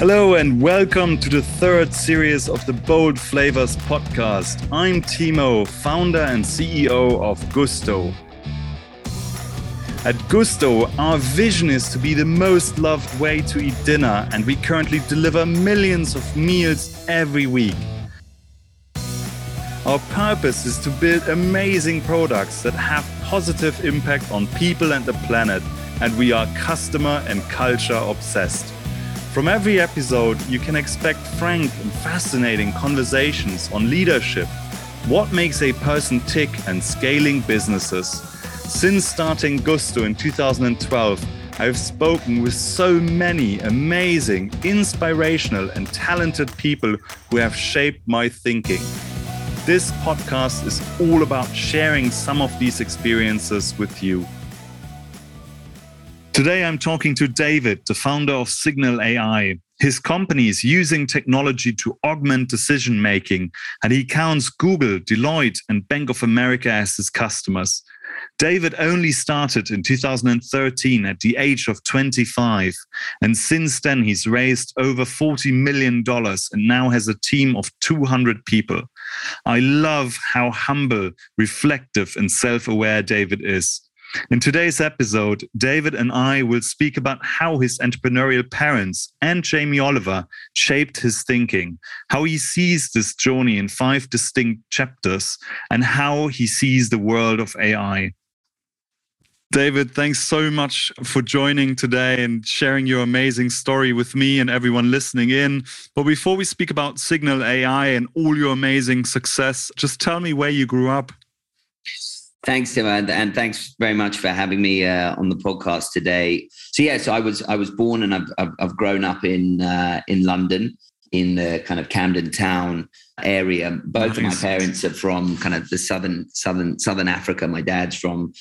Hello and welcome to the third series of the Bold Flavors podcast. I'm Timo, founder and CEO of Gousto. At Gousto, our vision is to be the most loved way to eat dinner, and we currently deliver millions of meals every week. Our purpose is to build amazing products that have positive impact on people and the planet, and we are customer and culture obsessed. From every episode, you can expect frank and fascinating conversations on leadership, what makes a person tick, and scaling businesses. Since starting Gousto in 2012, I have spoken with so many amazing, inspirational, and talented people who have shaped my thinking. This podcast is all about sharing some of these experiences with you. Today, I'm talking to David, the founder of Signal AI. His company is using technology to augment decision making, and he counts Google, Deloitte, and Bank of America as his customers. David only started in 2013 at the age of 25, and since then he's raised over $40 million and now has a team of 200 people. I love how humble, reflective, and self aware David is. In today's episode, David and I will speak about how his entrepreneurial parents and Jamie Oliver shaped his thinking, how he sees this journey in five distinct chapters, and how he sees the world of AI. David, thanks so much for joining today and sharing your amazing story with me and everyone listening in. But before we speak about Signal AI and all your amazing success, just tell me where you grew up. Thanks, Tim, and, and, thanks very much for having me uh, on the podcast today. So, yeah, so I was I was born and I've I've, I've grown up in uh, in London, in the kind of Camden Town area. Both nice. of my parents are from kind of the southern southern southern Africa. My dad's from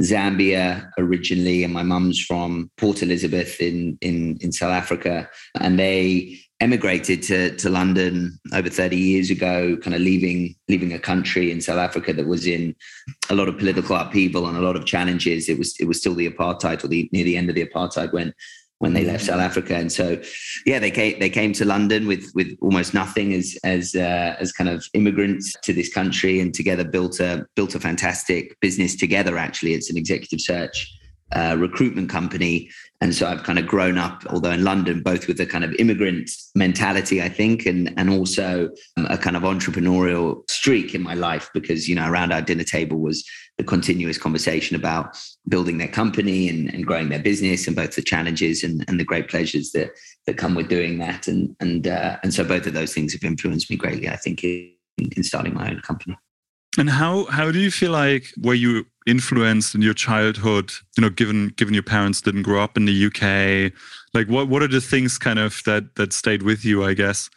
Zambia originally, and my mum's from Port Elizabeth in in in South Africa, and they emigrated to, to London over 30 years ago, kind of leaving leaving a country in South Africa that was in a lot of political upheaval and a lot of challenges. It was it was still the apartheid or the near the end of the apartheid when when they left South Africa. And so, yeah, they came they came to London with with almost nothing as as uh, as kind of immigrants to this country, and together built a built a fantastic business together. Actually, it's an executive search recruitment company. And so I've kind of grown up, although in London, both with a kind of immigrant mentality, I think, and, and also um, a kind of entrepreneurial streak in my life because, you know, around our dinner table was the continuous conversation about building their company and, and growing their business and both the challenges and, and the great pleasures that, that come with doing that. And, and, uh, and so both of those things have influenced me greatly, I think, in, in starting my own company. And how how do you feel like were you influenced in your childhood? You know, given given your parents didn't grow up in the UK, like what what are the things kind of that that stayed with you? I guess.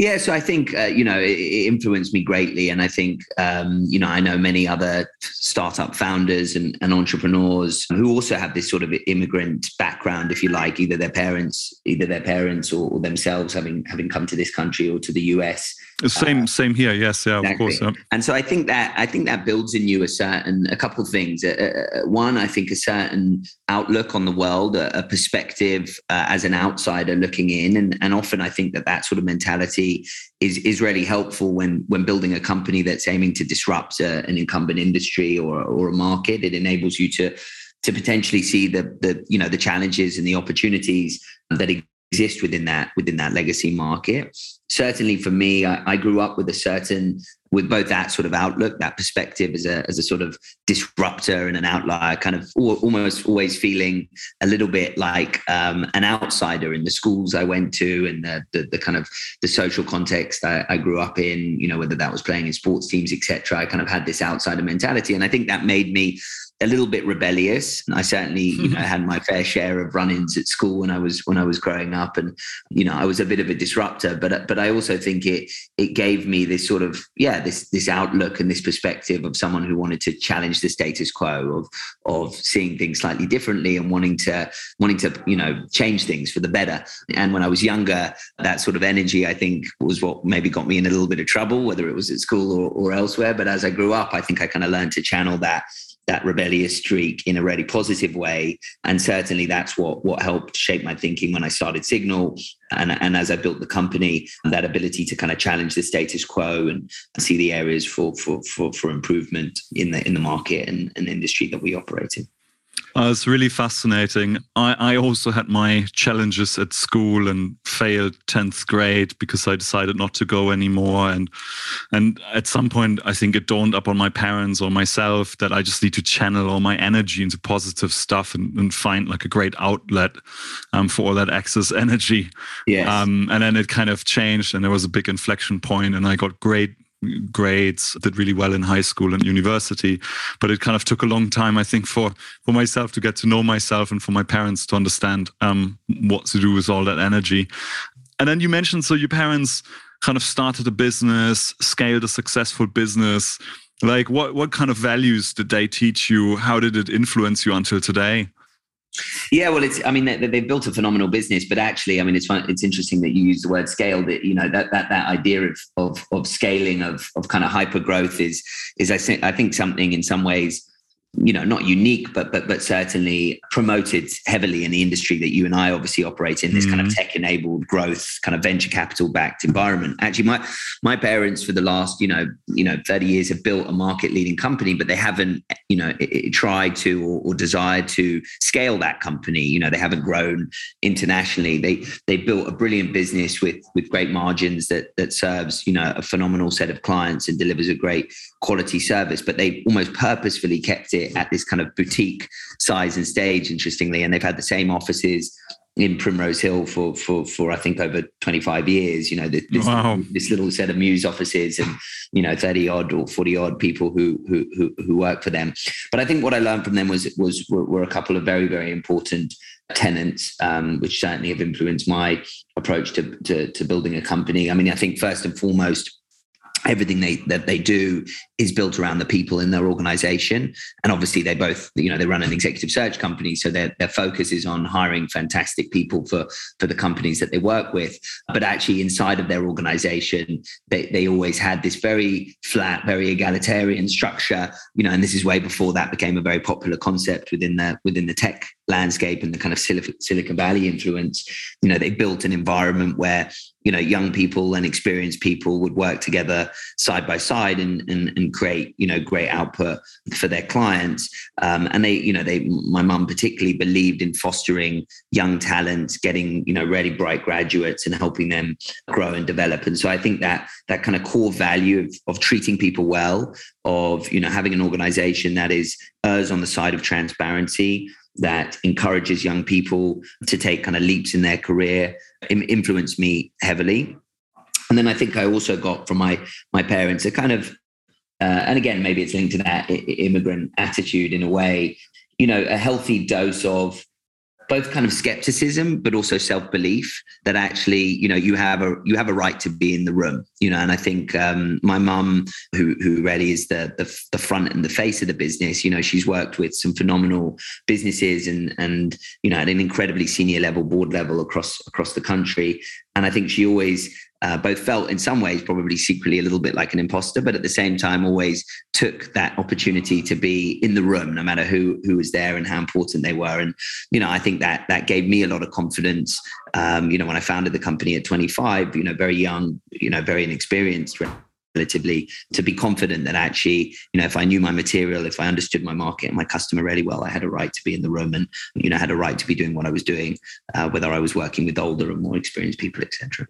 Yeah, so I think uh, you know it, it, influenced me greatly, and I think um, you know I know many other startup founders and, and, entrepreneurs who also have this sort of immigrant background, if you like, either their parents, either their parents or, or themselves having having come to this country or to the US same, uh, same here. Yes, yeah, exactly. of course. Yeah. And so I think that I think that builds in you a certain a couple of things. Uh, uh, one, I think a certain outlook on the world, a, a perspective uh, as an outsider looking in, and and often I think that that sort of mentality is is really helpful when when building a company that's aiming to disrupt a, an incumbent industry or or a market. It enables you to to potentially see the the you know the challenges and the opportunities that exist within that within that legacy market certainly for me, I, I, grew up with a certain, with both that sort of outlook, that perspective as a, as a sort of disruptor and an outlier, kind of almost always feeling a little bit like um, an outsider in the schools I went to and the, the, the kind of the social context I, I, grew up in, you know, whether that was playing in sports teams, etc. I kind of had this outsider mentality. And I think that made me a little bit rebellious. I certainly, you know, had my fair share of run-ins at school when I was when I was growing up, and you know, I was a bit of a disruptor. But but I also think it it gave me this sort of yeah this this outlook and this perspective of someone who wanted to challenge the status quo of of seeing things slightly differently and wanting to wanting to you know change things for the better. And when I was younger, that sort of energy I think was what maybe got me in a little bit of trouble, whether it was at school or, or elsewhere. But as I grew up, I think I kind of learned to channel that that rebellious streak in a really positive way. And certainly that's what what helped shape my thinking when I started Signal. And, and as I built the company, that ability to kind of challenge the status quo and see the areas for for for, for improvement in the in the market and, and industry that we operate in. Uh, it's really fascinating. I, I also had my challenges at school and failed 10th grade because I decided not to go anymore. And and at some point, I think it dawned up on my parents or myself that I just need to channel all my energy into positive stuff and, and find like a great outlet um, for all that excess energy. Yes. Um, and then it kind of changed and there was a big inflection point and I got great grades, did really well in high school and university. But it kind of took a long time, I think, for for myself to get to know myself and for my parents to understand um, what to do with all that energy. And then you mentioned so your parents kind of started a business, scaled a successful business. Like what what kind of values did they teach you? How did it influence you until today? Yeah, well, it's. I mean, they, have built a phenomenal business, but actually, I mean, it's fun, it's interesting that you use the word scale. That you know that that that idea of of of scaling of of kind of hyper growth is is I think I think something in some ways you know not unique but but but certainly promoted heavily in the industry that you and I obviously operate in this mm-hmm. kind of mm-hmm. tech enabled growth kind of venture capital backed environment actually my my parents for the last you know you know 30 years have built a market leading company but they haven't you know it, it tried to or, or desired to scale that company you know they haven't grown internationally they they built a brilliant business with with great margins that that serves you know a phenomenal set of clients and delivers a great quality service but they almost purposefully kept it at this kind of boutique size and stage, interestingly. And they've had the same offices in Primrose Hill for for for I think over 25 years. You know, this, wow. this little set of Muse offices and you know 30 odd or 40 odd people who who who, who work for them. But I think what I learned from them was was were, were a couple of very very important tenants, um, which certainly have influenced my approach to, to to building a company. I mean, I think first and foremost everything they that they do is built around the people in their organization. And obviously they both you know they run an executive search company so their, their focus is on hiring fantastic people for for the companies that they work with. But actually inside of their organization they, they always had this very flat very egalitarian structure you know and this is way before that became a very popular concept within the within the tech landscape and the kind of silicon valley influence. You know they built an environment where you know young people and experienced people would work together side by side and and, and create you know great output for their clients. Um, and they you know they my mum particularly believed in fostering young talent getting you know really bright graduates and helping them grow and develop. And so i think that that kind of core value of, of treating people well of you know having an organization that is errs on the side of transparency that encourages young people to take kind of leaps in their career influenced me heavily. And then I think I also got from my my parents a kind of, uh, and again maybe it's linked to that immigrant attitude in a way, you know, a healthy dose of both kind of skepticism but also self-belief that actually you know you have a you have a right to be in the room you know and i think um, my mum who who really is the, the, the front and the face of the business you know she's worked with some phenomenal businesses and and you know at an incredibly senior level board level across across the country. And i think she always uh, both felt in some ways probably secretly a little bit like an imposter, but at the same time always took that opportunity to be in the room, no matter who who was there and how important they were. And you know, I think that that gave me a lot of confidence. Um, you know, when I founded the company at 25, you know, very young, you know, very inexperienced relatively to be confident that actually you know if i knew my material if i understood my market and my customer really well i had a right to be in the room and you know had a right to be doing what i was doing uh, whether i was working with older and more experienced people etc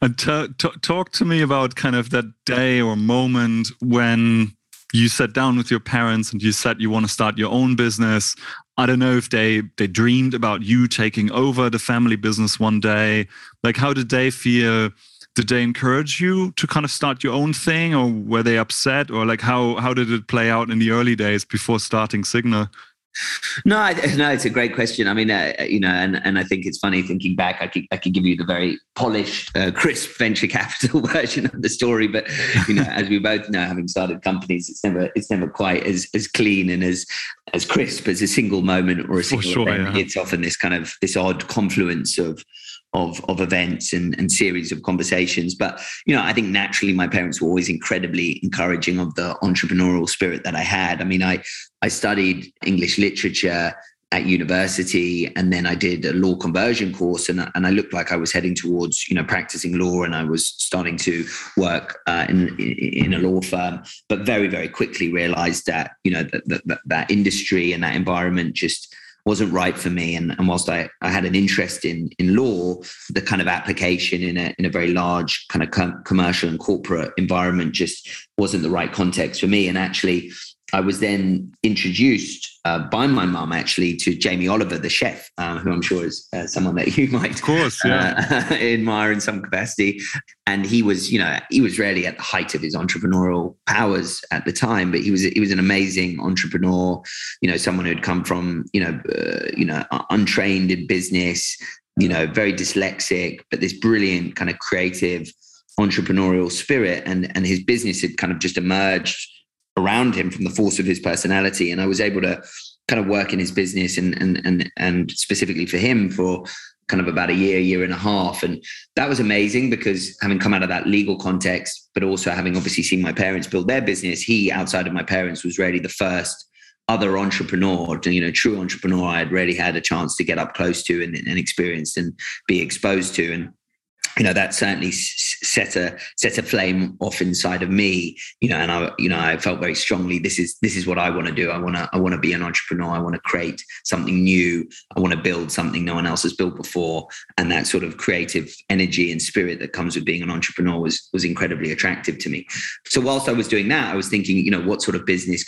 and t- t- talk to me about kind of that day or moment when you sat down with your parents and you said you want to start your own business. I don't know if they they dreamed about you taking over the family business one day. Like, how did they feel? Did they encourage you to kind of start your own thing, or were they upset, or like how how did it play out in the early days before starting Signal? No, I, no, it's a great question. I mean, uh, you know, and, and I think it's funny thinking back. I could I could give you the very polished, uh, crisp venture capital version of the story, but you know, as we both know, having started companies, it's never it's never quite as as clean and as as crisp as a single moment or a single sure, event. Yeah. It's often this kind of this odd confluence of of, of events and, and series of conversations. But, you know, I think naturally my parents were always incredibly encouraging of the entrepreneurial spirit that I had. I mean, I, I studied English literature at university and then I did a law conversion course and, and I looked like I was heading towards you know practicing law and I was starting to work uh, in in a law firm but very very quickly realized that you know that that, that industry and that environment just wasn't right for me. And, and whilst I, I had an interest in in law the kind of application in a in a very large kind of com- commercial and corporate environment just wasn't the right context for me. And actually I was then introduced uh, by my mum actually to Jamie Oliver, the chef, uh, who I'm sure is uh, someone that you might, of course, yeah. Uh, admire in some capacity. And he was, you know, he was really at the height of his entrepreneurial powers at the time. But he was, he was an amazing entrepreneur. You know, someone who'd come from, you know, uh, you know, untrained in business. You know, very dyslexic, but this brilliant kind of creative entrepreneurial spirit, and and his business had kind of just emerged around him from the force of his personality. And I was able to kind of work in his business and and and and specifically for him for kind of about a year, year and a half. And that was amazing because having come out of that legal context, but also having obviously seen my parents build their business, he outside of my parents was really the first other entrepreneur, you know, true entrepreneur I had really had a chance to get up close to and, and experience and be exposed to. And you know that certainly set a set a flame off inside of me you know and i you know i felt very strongly this is this is what i want to do. I want to i want to be an entrepreneur. I want to create something new. I want to build something no one else has built before. And that sort of creative energy and spirit that comes with being an entrepreneur was was incredibly attractive to me. So whilst i was doing that i was thinking you know what sort of business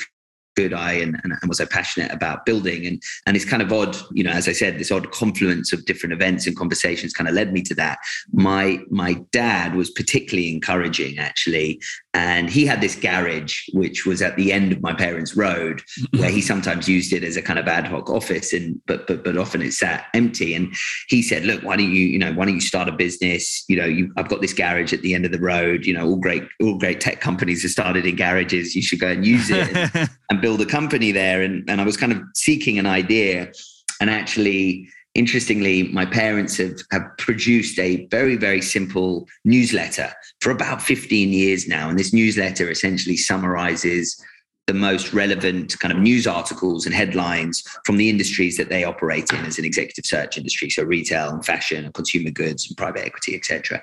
good I and, and, was I passionate about building. And and it's kind of odd you know as I said this odd confluence of different events and conversations kind of led me to that. My my dad was particularly encouraging actually and he had this garage which was at the end of my parents road where he sometimes used it as a kind of ad hoc office and but but but often it sat empty and he said look why don't you you know why don't you start a business you know you, I've got this garage at the end of the road you know all great all great tech companies have started in garages you should go and use it and, and build a company there. And, and I was kind of seeking an idea. And actually, interestingly, my parents have, have produced a very, very simple newsletter for about 15 years now. And this newsletter essentially summarizes the most relevant kind of news articles and headlines from the industries that they operate in as an executive search industry. So retail and fashion and consumer goods and private equity etc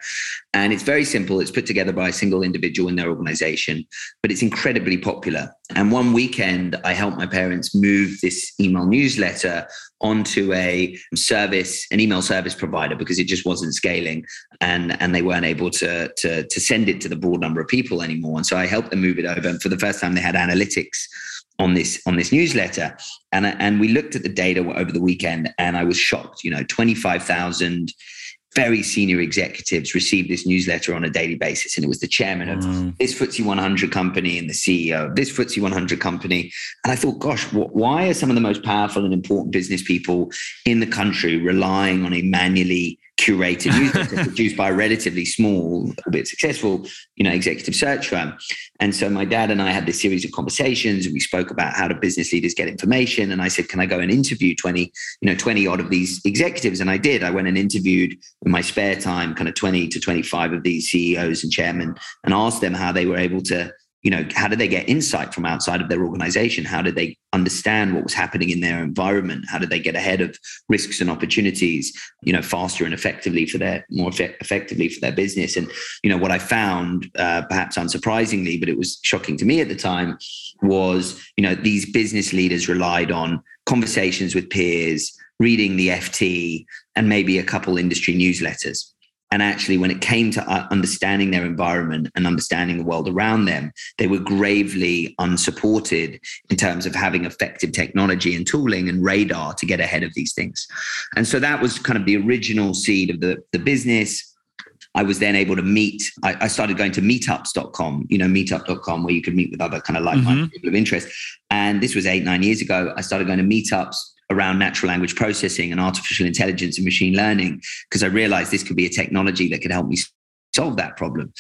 and it's very simple. It's put together by a single individual in their organization but it's incredibly popular. And one weekend i helped my parents move this email newsletter onto a service, an email service provider, because it just wasn't scaling, and and they weren't able to to to send it to the broad number of people anymore. And so I helped them move it over. And for the first time, they had analytics on this on this newsletter, and and we looked at the data over the weekend, and I was shocked. You know, twenty five thousand very senior executives received this newsletter on a daily basis. And it was the chairman of mm. this FTSE 100 company and the CEO of this FTSE 100 company. And I thought, gosh, why are some of the most powerful and important business people in the country relying on a manually curated newsletter produced by a relatively small, albeit successful, you know, executive search firm. And so my dad and I had this series of conversations and we spoke about how do business leaders get information. And I said, can I go and interview 20, you know, 20 odd of these executives? And I did. I went and interviewed in my spare time, kind of 20 to 25 of these CEOs and chairmen and asked them how they were able to you know how did they get insight from outside of their organization? How did they understand what was happening in their environment? How did they get ahead of risks and opportunities you know faster and effectively for their more effect- effectively for their business? And you know what i found uh, perhaps unsurprisingly but it was shocking to me at the time was you know these business leaders relied on conversations with peers reading the ft and maybe a couple industry newsletters and actually, when it came to uh, understanding their environment and understanding the world around them, they were gravely unsupported in terms of having effective technology and tooling and radar to get ahead of these things. And so that was kind of the original seed of the, the business. I was then able to meet. I, I, started going to meetups.com, you know, meetup.com, where you could meet with other kind of like minded mm-hmm. people of interest. And this was eight, nine years ago. I started going to meetups around natural language processing and artificial intelligence and machine learning because I realized this could be a technology that could help me solve that problem.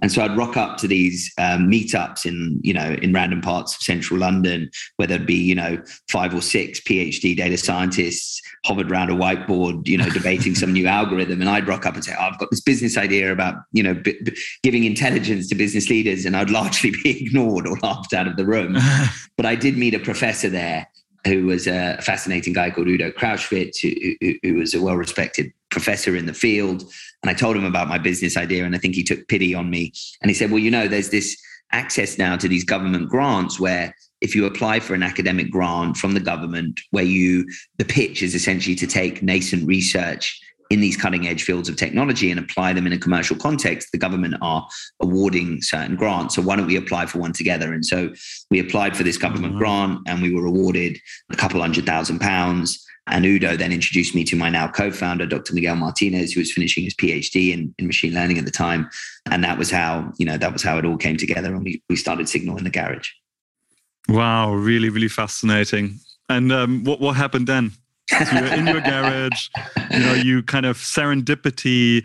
And so I'd rock up to these um, meetups in, you know, in random parts of central London, where there'd be, you know, five or six PhD data scientists hovered around a whiteboard, you know, debating some new algorithm. And I'd rock up and say, oh, I've got this business idea about, you know, b- b- giving intelligence to business leaders. And I'd largely be ignored or laughed out of the room. but I did meet a professor there who was a fascinating guy called Udo Kruschwitz, who, who, was a well respected professor in the field. And I told him about my business idea, and I think he took pity on me. And he said, Well, you know, there's this access now to these government grants where if you apply for an academic grant from the government, where you, the pitch is essentially to take nascent research in these cutting edge fields of technology and apply them in a commercial context, the government are awarding certain grants. So why don't we apply for one together? And so we applied for this government mm-hmm. grant and we were awarded a couple hundred thousand pounds. And Udo then introduced me to my now co-founder, Dr. Miguel Martinez, who was finishing his PhD in, in machine learning at the time. And that was how, you know, that was how it all came together. And we, we started Signal in the garage. Wow, really, really fascinating. And um, what, what happened then? So you're in your garage, you know, you kind of serendipity,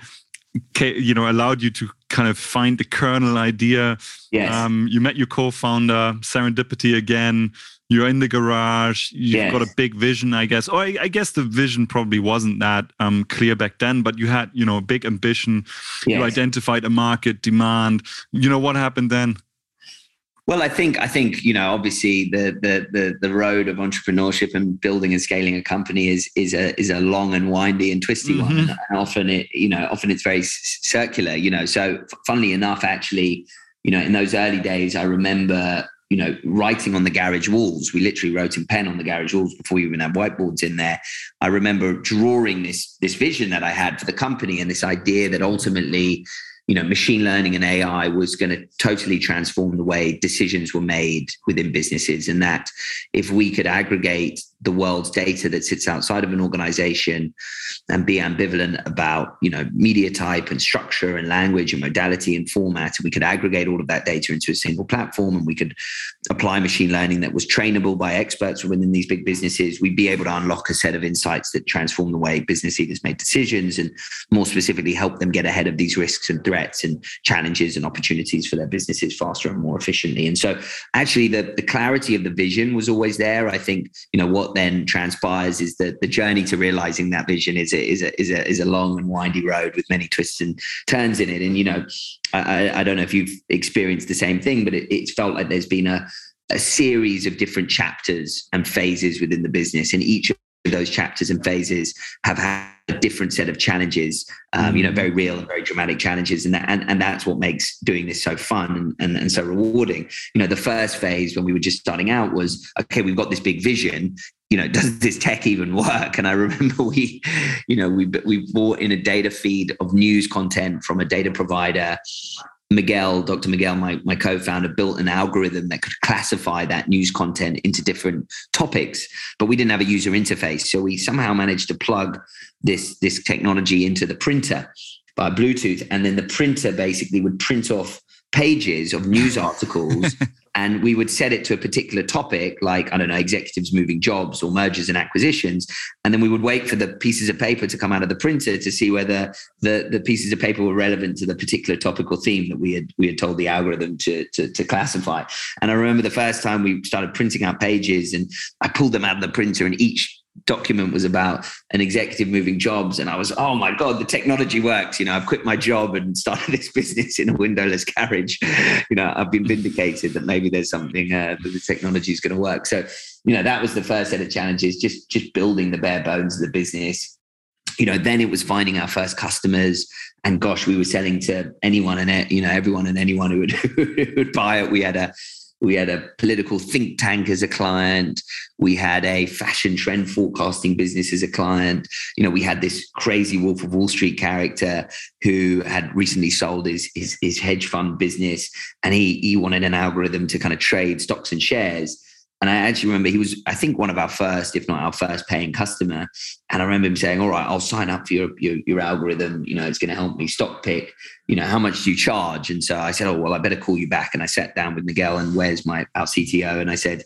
you know, allowed you to kind of find the kernel idea. Yes. Um, you met your co-founder, serendipity again. You're in the garage. You've yes. got a big vision, I guess. Or I, I, guess the vision probably wasn't that um, clear back then, but you had, you know, a big ambition. Yes. You identified a market demand. You know what happened then? Well, I think I think you know obviously the the the the road of entrepreneurship and building and scaling a company is is a is a long and windy and twisty mm-hmm. one, and often it you know often it's very circular. You know, so funnily enough, actually, you know, in those early days, I remember you know writing on the garage walls. We literally wrote in pen on the garage walls before we even had whiteboards in there. I remember drawing this this vision that I had for the company and this idea that ultimately you know, machine learning and AI was going to totally transform the way decisions were made within businesses. And that if we could aggregate the world's data that sits outside of an organization and be ambivalent about you know media type and structure and language and modality and format. And we could aggregate all of that data into a single platform and we could apply machine learning that was trainable by experts within these big businesses. We'd be able to unlock a set of insights that transform the way business leaders make decisions and more specifically help them get ahead of these risks and threats and challenges and opportunities for their businesses faster and more efficiently. And so actually the, the clarity of the vision was always there. I think you know what then transpires is that the journey to realizing that vision is a, is a, is a, is a long and windy road with many twists and turns in it. And, you know, I, I don't know if you've experienced the same thing, but it, it's felt like there's been a, a series of different chapters and phases within the business. And each of those chapters and phases have had a different set of challenges, um, you know, very real and very dramatic challenges. And, that, and, and that's what makes doing this so fun and, and, and so rewarding. You know, the first phase when we were just starting out was, okay, we've got this big vision you know, does this tech even work? And I remember we, you know, we we bought in a data feed of news content from a data provider. Miguel, Dr. Miguel, my, my co-founder, built an algorithm that could classify that news content into different topics, but we didn't have a user interface. So we somehow managed to plug this, this technology into the printer by Bluetooth. And then the printer basically would print off pages of news articles and we would set it to a particular topic like i don't know executives moving jobs or mergers and acquisitions. And then we would wait for the pieces of paper to come out of the printer to see whether the, the pieces of paper were relevant to the particular topical theme that we had we had told the algorithm to, to, to classify. And i remember the first time we started printing out pages and i pulled them out of the printer and each document was about an executive moving jobs. And i was oh my god the technology works. You know i've quit my job and started this business in a windowless carriage. You know i've been vindicated that maybe there's something uh, that the technology is going to work. So you know that was the first set of challenges just just building the bare bones of the business. You know then it was finding our first customers. And gosh we were selling to anyone and you know everyone and anyone who would, who would buy it. We had a we had a political think tank as a client. We had a fashion trend forecasting business as a client. You know, we had this crazy Wolf of Wall Street character who had recently sold his, his, his hedge fund business and he, he wanted an algorithm to kind of trade stocks and shares. And I actually remember he was, I think, one of our first, if not our first paying customer. And I remember him saying, All right, I'll sign up for your, your, your algorithm. You know, it's going to help me stock pick. You know, how much do you charge? And so I said, Oh, well, I better call you back. And I sat down with Miguel and Wes, my our CTO, and I said,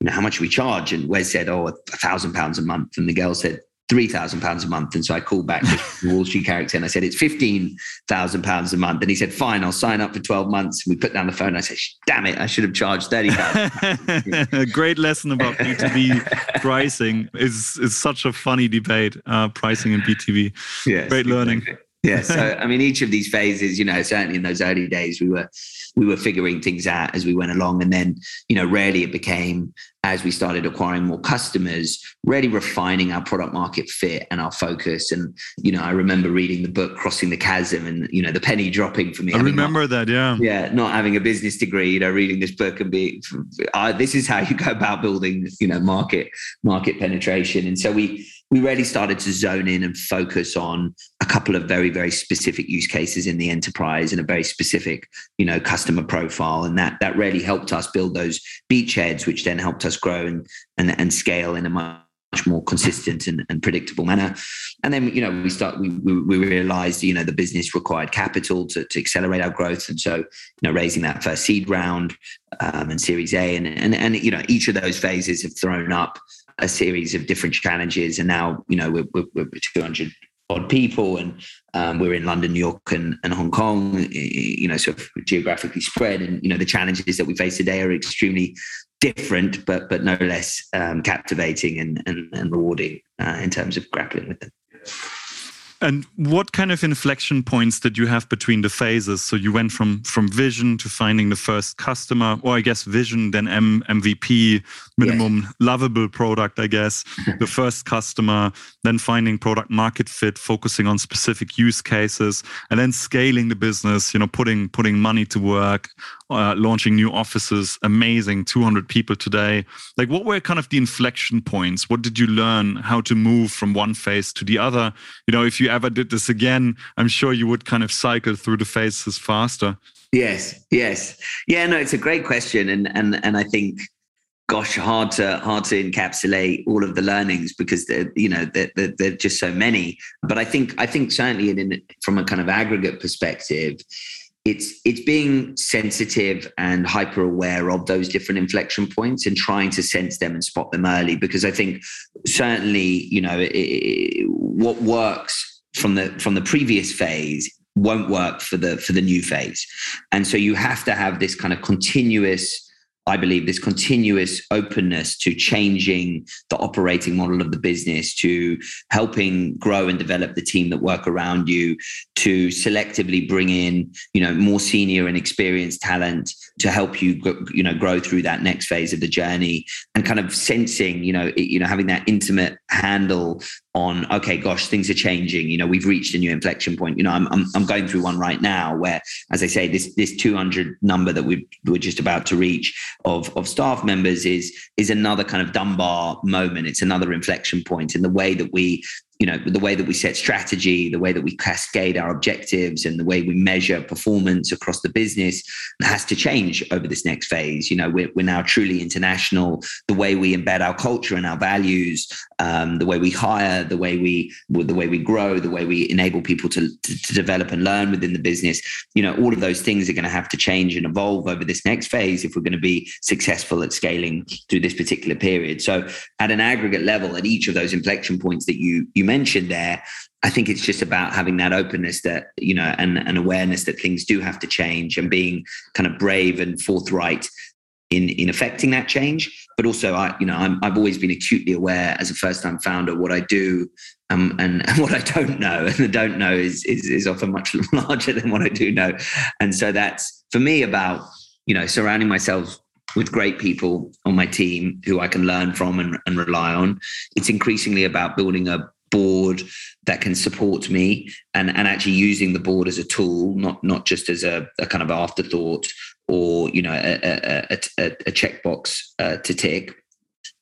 You know, how much we charge? And Wes said, Oh, a thousand pounds a month. And Miguel said, three thousand pounds a month. And so I called back the Wall Street character and I said, it's fifteen thousand pounds a month. And he said, fine, I'll sign up for 12 months. And we put down the phone. And I said, damn it, I should have charged 30,000. A great lesson about B2B pricing is, is such a funny debate, uh, pricing and B2B. Yes, great learning. Exactly yeah so i mean each of these phases you know certainly in those early days we were we were figuring things out as we went along. And then you know rarely it became as we started acquiring more customers really refining our product market fit and our focus. And you know i remember reading the book crossing the chasm and you know the penny dropping for me i remember not, that yeah. Yeah not having a business degree you know reading this book and be uh, this is how you go about building you know market market penetration. And so we we really started to zone in and focus on a couple of very very specific use cases in the enterprise and a very specific you know customer profile and that that really helped us build those beachheads which then helped us grow and and, and scale in a much more consistent and, and, predictable manner. And then, you know, we start, we, we, realized, you know, the business required capital to, to accelerate our growth. And so, you know, raising that first seed round um, and series A and, and, and, you know, each of those phases have thrown up a series of different challenges. And now, you know, we're, we're, we're 200 odd people and um, we're in London, New York and, and Hong Kong, you know, sort of geographically spread. And, you know, the challenges that we face today are extremely different, but, but no less um, captivating and, and, and rewarding uh, in terms of grappling with them. And what kind of inflection points did you have between the phases? So you went from from vision to finding the first customer, or I guess vision, then M- MVP, minimum yes. lovable product, I guess, the first customer, then finding product market fit, focusing on specific use cases, and then scaling the business. You know, putting putting money to work, uh, launching new offices. Amazing, 200 people today. Like, what were kind of the inflection points? What did you learn? How to move from one phase to the other? You know, if you ever did this again, I'm sure you would kind of cycle through the phases faster. Yes, yes, yeah. No, it's a great question, and and and I think gosh, hard to hard to encapsulate all of the learnings because they're, you know they're, they're, just so many. But I think I think certainly in, from a kind of aggregate perspective, it's it's being sensitive and hyper aware of those different inflection points and trying to sense them and spot them early because I think certainly you know it, it, what works from the from the previous phase won't work for the for the new phase. And so you have to have this kind of continuous I believe this continuous openness to changing the operating model of the business, to helping grow and develop the team that work around you, to selectively bring in, you know, more senior and experienced talent to help you, you know, grow through that next phase of the journey, and kind of sensing, you know, you know, having that intimate handle on okay gosh things are changing. You know we've reached a new inflection point. You know i'm i'm, I'm going through one right now where as i say this this 200 number that we we're just about to reach of of staff members is is another kind of dunbar moment. It's another inflection point in the way that we you know the way that we set strategy the way that we cascade our objectives and the way we measure performance across the business has to change over this next phase. You know we're, we're now truly international. The way we embed our culture and our values um, the way we hire the way we the way we grow the way we enable people to, to, to develop and learn within the business you know all of those things are going to have to change and evolve over this next phase if we're going to be successful at scaling through this particular period. So at an aggregate level at each of those inflection points that you you mentioned there, I think it's just about having that openness that, you know, and an awareness that things do have to change and being kind of brave and forthright in, in affecting that change. But also, I, you know, i have always been acutely aware as a first time founder what I do um, and, and, what I don't know. And the don't know is, is, is often much larger than what I do know. And so that's for me about, you know, surrounding myself with great people on my team who I can learn from and, and rely on. It's increasingly about building a board that can support me and, and actually using the board as a tool, not not just as a, a kind of afterthought or you know a, a, a, a checkbox uh, to tick.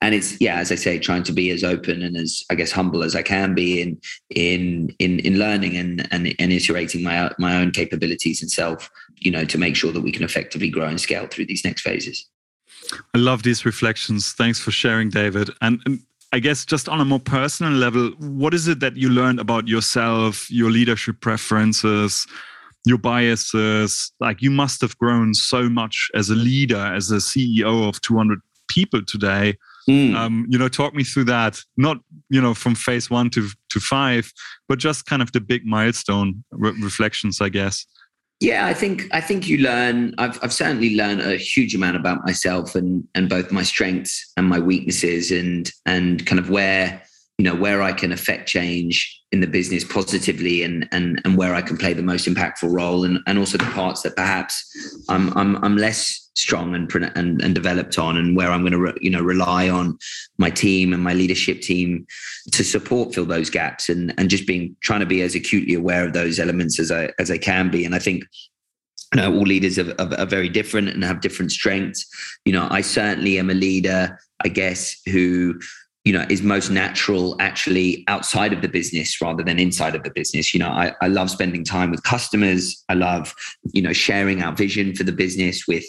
And it's yeah, as I say, trying to be as open and as I guess humble as I can be in in in in learning and and, and iterating my my own capabilities and self, you know, to make sure that we can effectively grow and scale through these next phases. I love these reflections. Thanks for sharing, David. And, and I guess just on a more personal level, what is it that you learned about yourself, your leadership preferences, your biases? Like you must have grown so much as a leader, as a CEO of 200 people today. Mm. Um, you know, talk me through that. Not you know from phase one to to five, but just kind of the big milestone re- reflections, I guess. Yeah, I think I think you learn. I've I've certainly learned a huge amount about myself and and both my strengths and my weaknesses and and kind of where you know where I can affect change in the business positively and and and where I can play the most impactful role and and also the parts that perhaps I'm I'm I'm less strong and and, and developed on and where I'm going to re, you know rely on my team and my leadership team to support fill those gaps and and just being trying to be as acutely aware of those elements as I as I can be. And I think you know all leaders are, are, are very different and have different strengths. You know I certainly am a leader I guess who you know is most natural actually outside of the business rather than inside of the business. You know I, I love spending time with customers. I love you know sharing our vision for the business with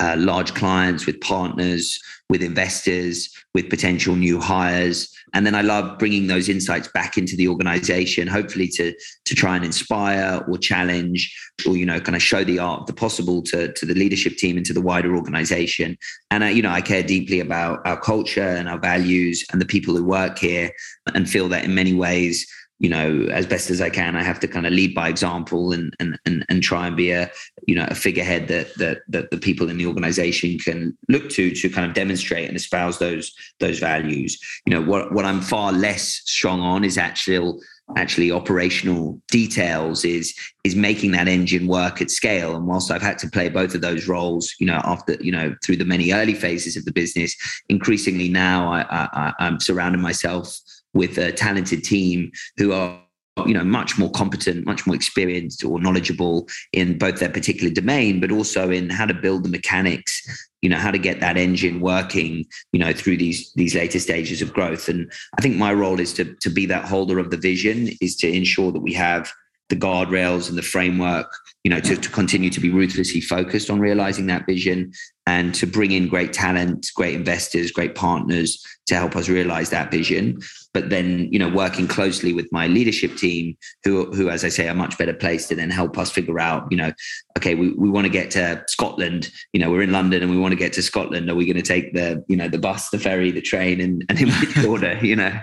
uh, large clients with partners with investors with potential new hires. And then i love bringing those insights back into the organization hopefully to to try and inspire or challenge or you know kind of show the art of the possible to to the leadership team and to the wider organization. And I, you know i care deeply about our culture and our values and the people who work here and feel that in many ways you know as best as i can i have to kind of lead by example and and and, and try and be a you know a figurehead that that that the people in the organization can look to to kind of demonstrate and espouse those those values. You know what what i'm far less strong on is actual actually operational details is is making that engine work at scale. And whilst i've had to play both of those roles you know after you know through the many early phases of the business increasingly now i, I i'm surrounding myself with a talented team who are you know much more competent much more experienced or knowledgeable in both their particular domain but also in how to build the mechanics you know how to get that engine working you know through these these later stages of growth. And i think my role is to to be that holder of the vision is to ensure that we have the guardrails and the framework, you know, to, to continue to be ruthlessly focused on realizing that vision and to bring in great talent, great investors, great partners to help us realize that vision. But then, you know, working closely with my leadership team, who, who, as I say, are much better placed to then help us figure out, you know, okay, we, we want to get to Scotland. You know, we're in London and we want to get to Scotland. Are we going to take the, you know, the bus, the ferry, the train, and, and in which order? You know.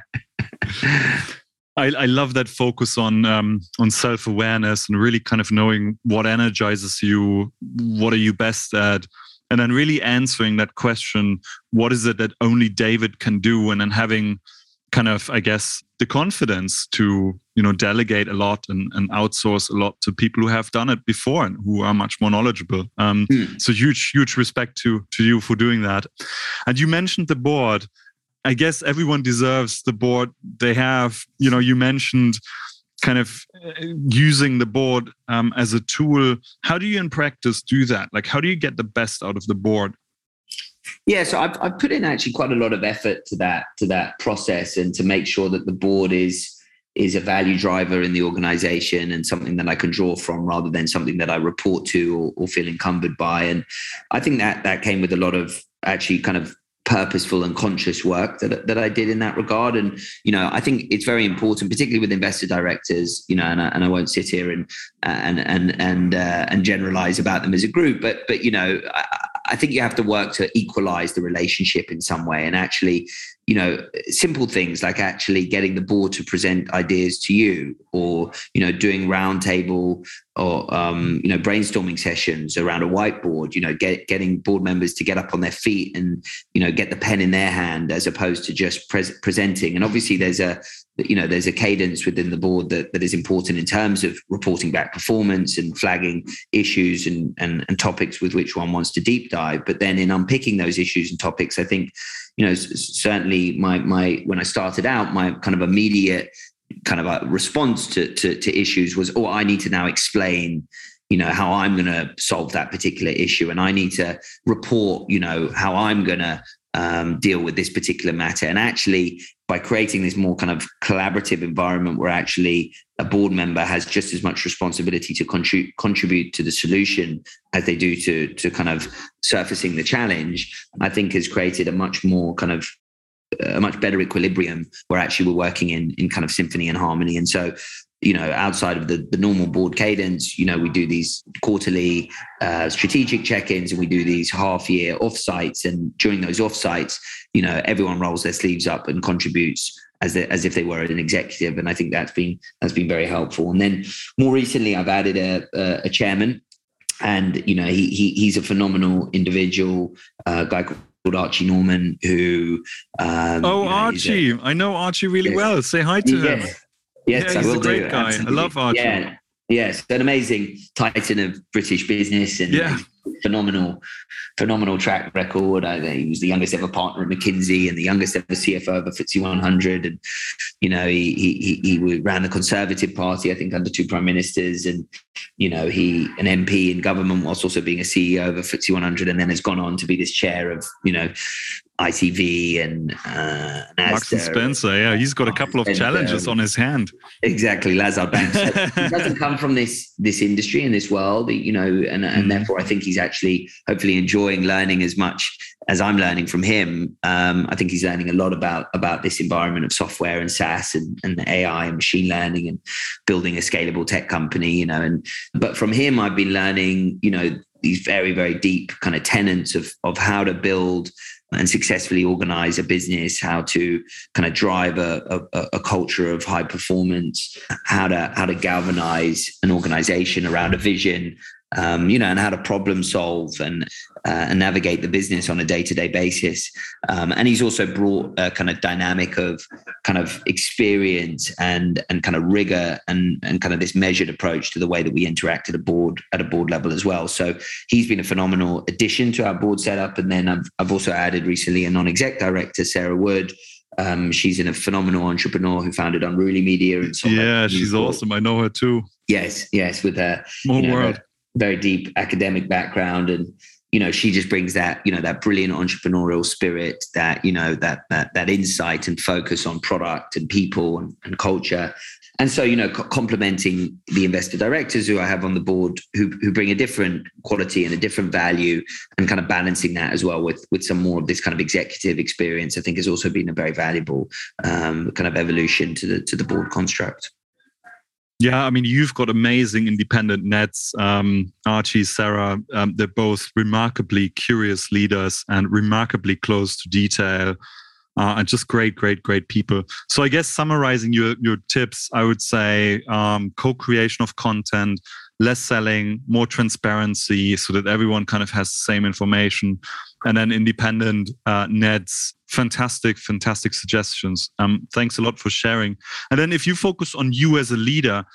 I, I love that focus on um, on self awareness and really kind of knowing what energizes you, what are you best at, and then really answering that question: what is it that only David can do, and then having kind of, I guess, the confidence to you know delegate a lot and, and outsource a lot to people who have done it before and who are much more knowledgeable. Um, mm. So huge, huge respect to to you for doing that. And you mentioned the board. I guess everyone deserves the board they have. You know, you mentioned kind of uh, using the board um, as a tool. How do you in practice do that? Like, how do you get the best out of the board? Yeah, so I've, I've put in actually quite a lot of effort to that to that process and to make sure that the board is is a value driver in the organization and something that I can draw from rather than something that I report to or, or feel encumbered by. And I think that that came with a lot of actually kind of purposeful and conscious work that, that I did in that regard. And, you know, I think it's very important, particularly with investor directors, you know, and I, and I won't sit here and, and, and, and, uh, and generalize about them as a group, but, but, you know, I, I think you have to work to equalize the relationship in some way and actually you know simple things like actually getting the board to present ideas to you or you know doing roundtable or um, you know brainstorming sessions around a whiteboard you know get, getting board members to get up on their feet and you know get the pen in their hand as opposed to just presenting. And obviously there's a you know there's a cadence within the board that, that is important in terms of reporting back performance and flagging issues and, and and topics with which one wants to deep dive. But then in unpicking those issues and topics i think you know certainly my my when i started out my kind of immediate kind of a response to, to, to issues was, oh, I need to now explain you know how i'm going to solve that particular issue and i need to report you know how i'm going to um, deal with this particular matter. And actually by creating this more kind of collaborative environment where actually a board member has just as much responsibility to contribute contribute to the solution as they do to to kind of surfacing the challenge i think has created a much more kind of a much better equilibrium where actually we're working in in kind of symphony and harmony. And so you know, outside of the, the normal board cadence, you know, we do these quarterly uh, strategic check-ins and we do these half-year offsites. And during those offsites, you know, everyone rolls their sleeves up and contributes as they, as if they were an executive. And I think that's been that's been very helpful. And then more recently, I've added a, a, a chairman, and you know, he, he he's a phenomenal individual, uh, guy called Archie Norman, who um, oh you know, Archie, a, I know Archie really yes. well. Say hi to yes. him. Yes, yeah, he's a great do. guy. Absolutely. I love Archie. Yeah, yes, an amazing titan of British business and yeah. phenomenal, phenomenal track record. I, he was the youngest ever partner at McKinsey and the youngest ever CFO of a FTSE 100. And you know, he he he ran the Conservative Party, I think, under two prime ministers, and you know, he an MP in government whilst also being a CEO of a FTSE 100, and then has gone on to be this chair of you know ITV and uh, Marks and Spencer. Yeah, he's got a couple of and, challenges um, on his hand. Exactly, Lazard Bank. So he doesn't come from this this industry and this world, you know, and and mm. therefore I think he's actually hopefully enjoying learning as much as I'm learning from him. Um, I think he's learning a lot about about this environment of software and SaaS and, and AI and machine learning and building a scalable tech company, you know. And but from him, I've been learning, you know, these very very deep kind of tenets of of how to build and successfully organize a business, how to kind of drive a, a, a, culture of high performance, how to how to galvanize an organization around a vision, um, you know, and how to problem solve and uh, and navigate the business on a day to day basis. Um, and he's also brought a kind of dynamic of kind of experience and and kind of rigor and and kind of this measured approach to the way that we interact at a board at a board level as well. So he's been a phenomenal addition to our board setup. And then I've I've also added recently a non exec director, Sarah Wood. Um, she's a phenomenal entrepreneur who founded Unruly Media and yeah, she's awesome. I know her too. Yes, yes, with her more you know, world very deep academic background. And you know she just brings that you know that brilliant entrepreneurial spirit that you know that that that insight and focus on product and people and, and culture. And so you know co- complementing the investor directors who i have on the board who, who bring a different quality and a different value and kind of balancing that as well with with some more of this kind of executive experience i think has also been a very valuable um, kind of evolution to the to the board construct yeah, I mean, you've got amazing independent NEDs. Um, Archie, Sarah, um, they're both remarkably curious leaders and remarkably close to detail. Uh, and just great, great, great people. So I guess summarizing your your tips, I would say um, co-creation of content, less selling, more transparency, so that everyone kind of has the same information, and then independent uh, NEDs. Fantastic, fantastic suggestions. Um, thanks a lot for sharing. And then if you focus on you as a leader,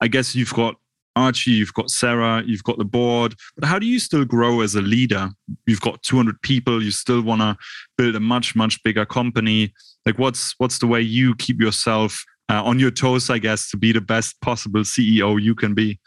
I guess you've got Archie, you've got Sarah, you've got the board. But how do you still grow as a leader? You've got 200 people. You still want to build a much, much bigger company. Like, what's what's the way you keep yourself uh, on your toes? I guess to be the best possible CEO you can be.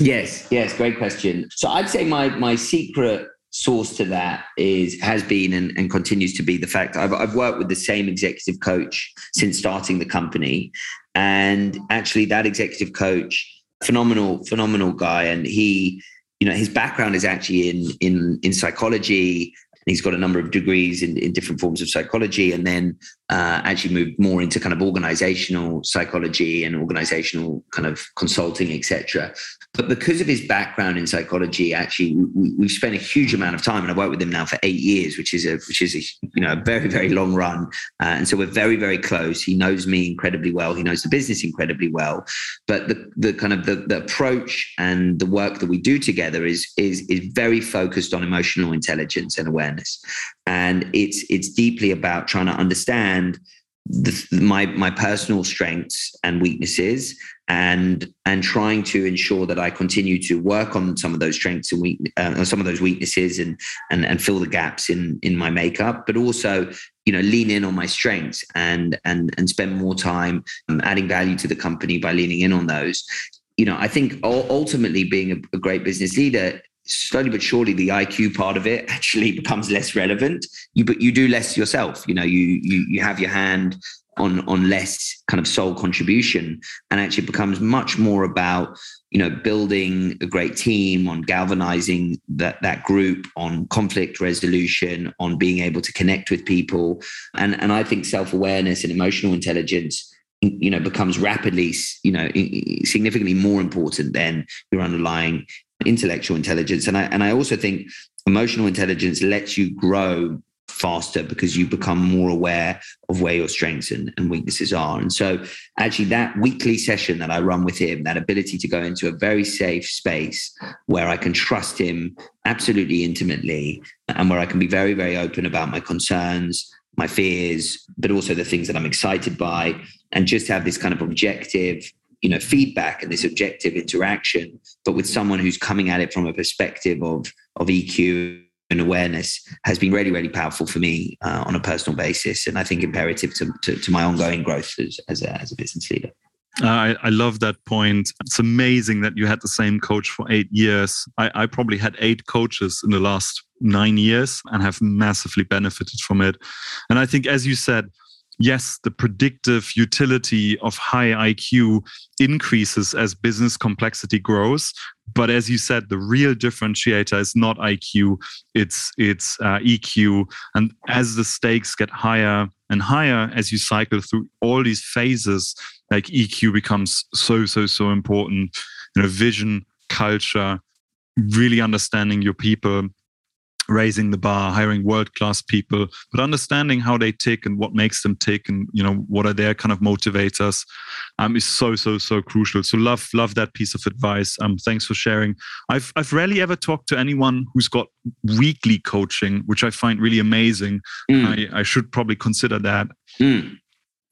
Yes, yes, great question. So I'd say my my secret source to that is has been and, and continues to be the fact I've, I've worked with the same executive coach since starting the company. And actually that executive coach phenomenal phenomenal guy. And he you know his background is actually in in in psychology. He's got a number of degrees in, in different forms of psychology. And then uh, actually moved more into kind of organizational psychology and organizational kind of consulting etc but because of his background in psychology, actually, we, have spent a huge amount of time, and I've worked with him now for eight years, which is a which is a you know a very very long run. Uh, and so we're very very close. He knows me incredibly well. He knows the business incredibly well. But the the kind of the, the approach and the work that we do together is is is very focused on emotional intelligence and awareness, and it's it's deeply about trying to understand the, my my personal strengths and weaknesses and and trying to ensure that I continue to work on some of those strengths and weak, uh, some of those weaknesses and and and fill the gaps in in my makeup but also you know lean in on my strengths and and and spend more time um, adding value to the company by leaning in on those. You know i think ultimately being a, a great business leader slowly but surely the IQ part of it actually becomes less relevant. You but you do less yourself. You know, you you you have your hand on on less kind of sole contribution, and actually becomes much more about you know building a great team, on galvanizing that that group, on conflict resolution, on being able to connect with people, and and I think self awareness and emotional intelligence you know becomes rapidly you know significantly more important than your underlying intellectual intelligence and i and i also think emotional intelligence lets you grow faster because you become more aware of where your strengths and, and, weaknesses are. And so, actually, that weekly session that I run with him, that ability to go into a very safe space where I can trust him absolutely intimately and where I can be very, very open about my concerns, my fears, but also the things that I'm excited by, and just have this kind of objective you know feedback and this objective interaction but with someone who's coming at it from a perspective of of eq and awareness has been really, really powerful for me uh, on a personal basis, and I think imperative to, to, to my ongoing growth as, as, a, as a business leader. I, I, love that point. It's amazing that you had the same coach for eight years. I, I, probably had eight coaches in the last nine years and have massively benefited from it. And I think, as you said, yes, the predictive utility of high IQ increases as business complexity grows. But as you said, the real differentiator is not IQ, it's it's uh, EQ. And as the stakes get higher and higher, as you cycle through all these phases, like EQ becomes so so so important. You know, vision, culture, really understanding your people, raising the bar, hiring world class people, but understanding how they tick and what makes them tick, and you know what are their kind of motivators, um, is so so so crucial. So love love that piece of advice. Um, thanks for sharing. I've I've rarely ever talked to anyone who's got weekly coaching, which I find really amazing. Mm. I, I should probably consider that. Mm.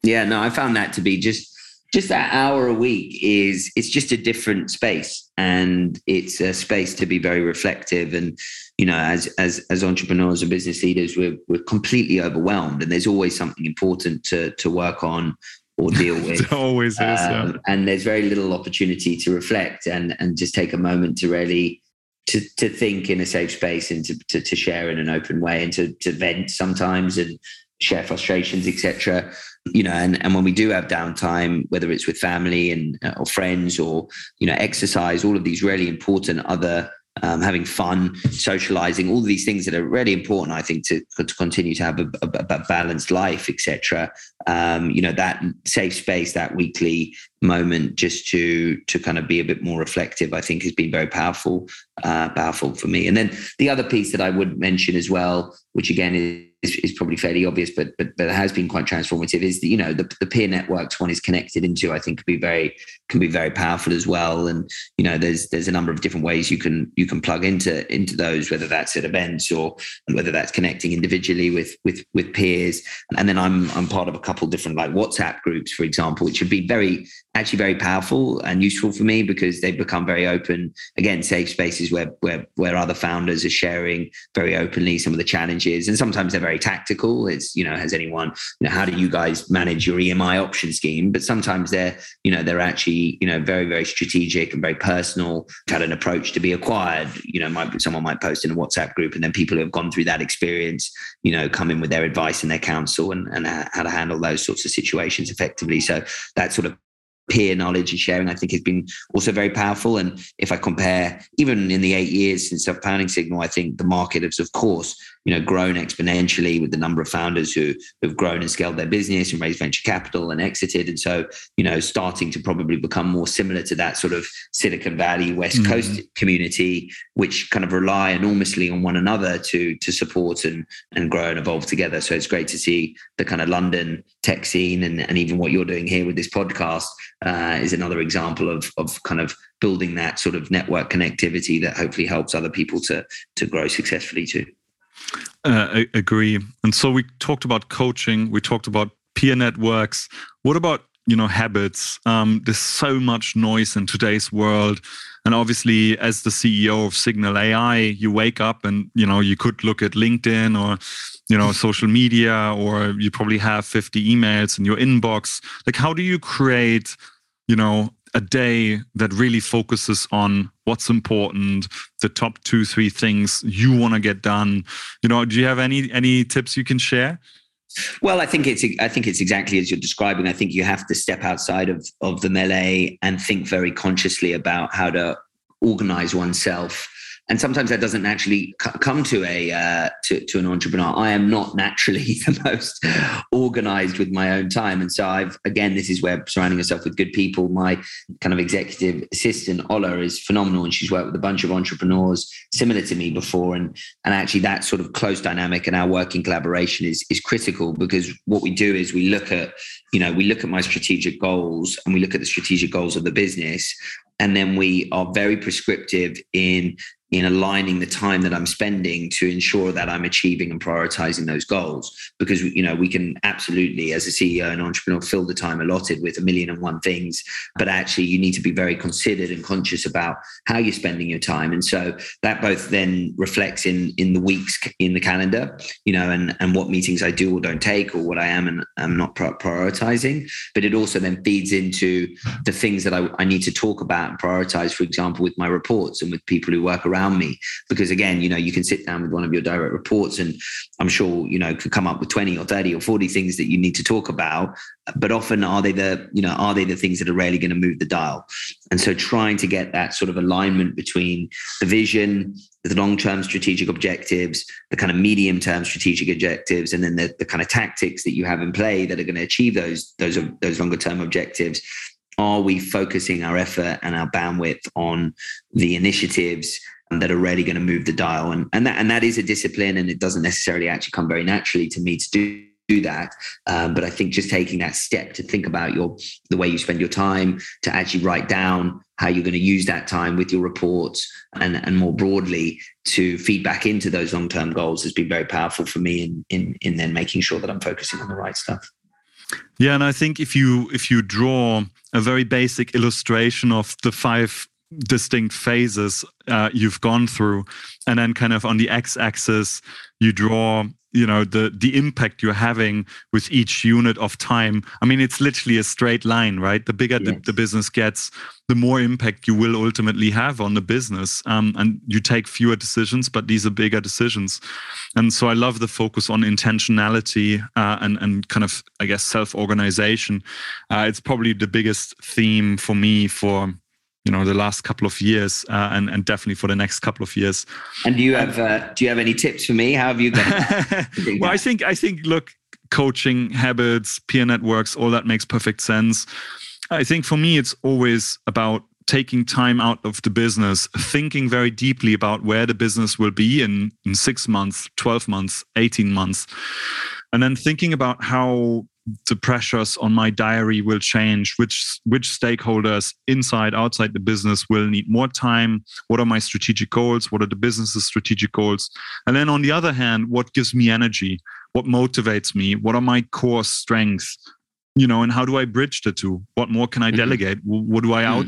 Yeah, no, I found that to be just just that hour a week is it's just a different space and it's a space to be very reflective and you know as as as entrepreneurs and business leaders we're we're completely overwhelmed and there's always something important to to work on or deal with always is yeah. Um, and there's very little opportunity to reflect and and just take a moment to really to to think in a safe space and to to, to share in an open way and to to vent sometimes and share frustrations etc you know and, and when we do have downtime whether it's with family and uh, or friends or you know exercise all of these really important other um, having fun, socializing, all of these things that are really important, I think, to, to continue to have a, a, a balanced life, etc. Um, you know, that safe space, that weekly moment, just to to kind of be a bit more reflective, I think, has been very powerful, uh, powerful for me. And then the other piece that I would mention as well, which again is is, probably fairly obvious, but but but has been quite transformative. Is the, you know the, the peer networks one is connected into, I think, can be very can be very powerful as well. And you know, there's there's a number of different ways you can you can plug into into those, whether that's at events or whether that's connecting individually with with with peers. And then I'm I'm part of a couple different like WhatsApp groups, for example, which have been very actually very powerful and useful for me because they've become very open again safe spaces where where where other founders are sharing very openly some of the challenges. And sometimes they're very tactical. It's you know has anyone you know how do you guys manage your emi option scheme? But sometimes they're you know they're actually you know very very strategic and very personal. Had an approach to be acquired. You know might someone might post in a whatsapp group and then people who have gone through that experience you know come in with their advice and their counsel and, and how to handle those sorts of situations effectively. So that sort of peer knowledge and sharing, I think has been also very powerful. And if I compare, even in the eight years since I've founding Signal, I think the market has, of course, you know, grown exponentially with the number of founders who have grown and scaled their business and raised venture capital and exited. And so, you know, starting to probably become more similar to that sort of Silicon Valley, West mm-hmm. Coast community, which kind of rely enormously on one another to to support and and grow and evolve together. So it's great to see the kind of London tech scene and, and even what you're doing here with this podcast uh, is another example of of kind of building that sort of network connectivity that hopefully helps other people to to grow successfully too. Uh, agree. And so we talked about coaching. We talked about peer networks. What about you know habits? Um, there's so much noise in today's world, and obviously, as the CEO of Signal AI, you wake up and you know you could look at LinkedIn or you know social media, or you probably have 50 emails in your inbox. Like, how do you create you know a day that really focuses on what's important the top two three things you want to get done you know do you have any any tips you can share well, I think it's I think it's exactly as you're describing. I think you have to step outside of of the melee and think very consciously about how to organize oneself and sometimes that doesn't actually come to a uh, to, to an entrepreneur. I am not naturally the most organized with my own time. And so i've again this is where surrounding yourself with good people. My kind of executive assistant ola is phenomenal and she's worked with a bunch of entrepreneurs similar to me before. And and actually that sort of close dynamic and our working collaboration is is critical because what we do is we look at you know we look at my strategic goals and we look at the strategic goals of the business. And then we are very prescriptive in in aligning the time that I'm spending to ensure that I'm achieving and prioritizing those goals. Because you know we can absolutely, as a CEO and entrepreneur, fill the time allotted with a million and one things, but actually you need to be very considered and conscious about how you're spending your time. And so that both then reflects in in the weeks in the calendar, you know, and and what meetings I do or don't take, or what I am and I'm not prioritizing. But it also then feeds into the things that I, I need to talk about and prioritize. For example, with my reports and with people who work around around me. Because again you know you can sit down with one of your direct reports and i'm sure you know could come up with 20 or 30 or 40 things that you need to talk about. But often are they the you know are they the things that are really going to move the dial? And so trying to get that sort of alignment between the vision the long-term strategic objectives the kind of medium-term strategic objectives and then the, the kind of tactics that you have in play that are going to achieve those those those longer-term objectives. Are we focusing our effort and our bandwidth on the initiatives that are really going to move the dial. And, and, that, and that is a discipline, and it doesn't necessarily actually come very naturally to me to do do that. Um, but I think just taking that step to think about your the way you spend your time, to actually write down how you're going to use that time with your reports and, and more broadly to feed back into those long-term goals has been very powerful for me in, in, in then making sure that I'm focusing on the right stuff. Yeah, and I think if you if you draw a very basic illustration of the five distinct phases uh, you've gone through. And then kind of on the x-axis you draw you know the the impact you're having with each unit of time. I mean it's literally a straight line right? The bigger yes. the, the, business gets the more impact you will ultimately have on the business. Um, and you take fewer decisions but these are bigger decisions. And so i love the focus on intentionality uh, and and kind of i guess self-organization. Uh, it's probably the biggest theme for me for you know the last couple of years uh, and and definitely for the next couple of years. And do you have uh, do you have any tips for me? How have you done well i think i think look coaching habits peer networks all that makes perfect sense. I think for me it's always about taking time out of the business thinking very deeply about where the business will be in in 6 months 12 months 18 months and then thinking about how the pressures on my diary will change which which stakeholders inside outside the business will need more time what are my strategic goals what are the business's strategic goals? And then on the other hand what gives me energy? What motivates me? What are my core strengths? You know and how do i bridge the two? What more can i mm-hmm. delegate? What do i mm-hmm.